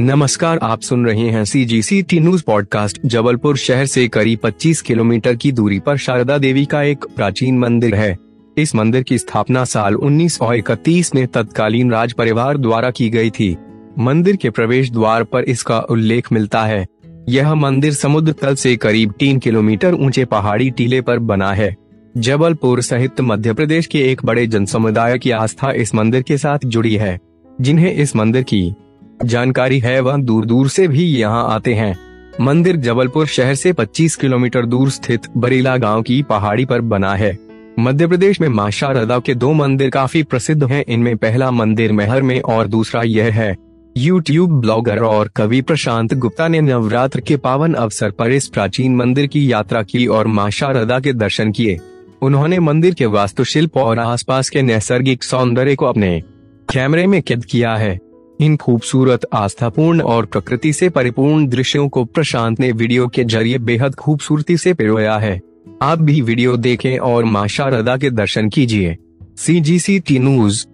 नमस्कार, आप सुन रहे हैं C G C T news podcast Jabalpur शहर से करीब 25 किलोमीटर की दूरी पर शारदा देवी का एक प्राचीन मंदिर है। इस मंदिर की स्थापना साल 1931 में तत्कालीन राज परिवार द्वारा की गई थी। मंदिर के प्रवेश द्वार पर इसका उल्लेख मिलता है। यह मंदिर समुद्र तल से करीब तीन किलोमीटर ऊँचे पहाड़ी टीले पर बना है। जबलपुर सहित मध्य प्रदेश के एक बड़े जनसमुदाय की आस्था इस मंदिर के साथ जुड़ी है। जिन्हें इस मंदिर की जानकारी है वह दूर दूर से भी यहाँ आते हैं। मंदिर जबलपुर शहर से 25 किलोमीटर दूर स्थित बरेला गाँव की पहाड़ी पर बना है। मध्य प्रदेश में माँ शारदा के दो मंदिर काफ़ी प्रसिद्ध हैं। इनमें पहला मंदिर मेहर में और दूसरा यह है। यूट्यूब ब्लॉगर और कवि प्रशांत गुप्ता ने नवरात्र के पावन अवसर पर इस प्राचीन मंदिर की यात्रा की और माँ शारदा के दर्शन किए। उन्होंने मंदिर के वास्तुशिल्प और आसपास के नैसर्गिक सौंदर्य को अपने कैमरे में कैद किया है। इन खूबसूरत, आस्थापूर्ण और प्रकृति से परिपूर्ण दृश्यों को प्रशांत ने वीडियो के ज़रिए बेहद खूबसूरती से पिरोया है। आप भी वीडियो देखें और माशा रदा के दर्शन कीजिए। सी जी सी टी न्यूज़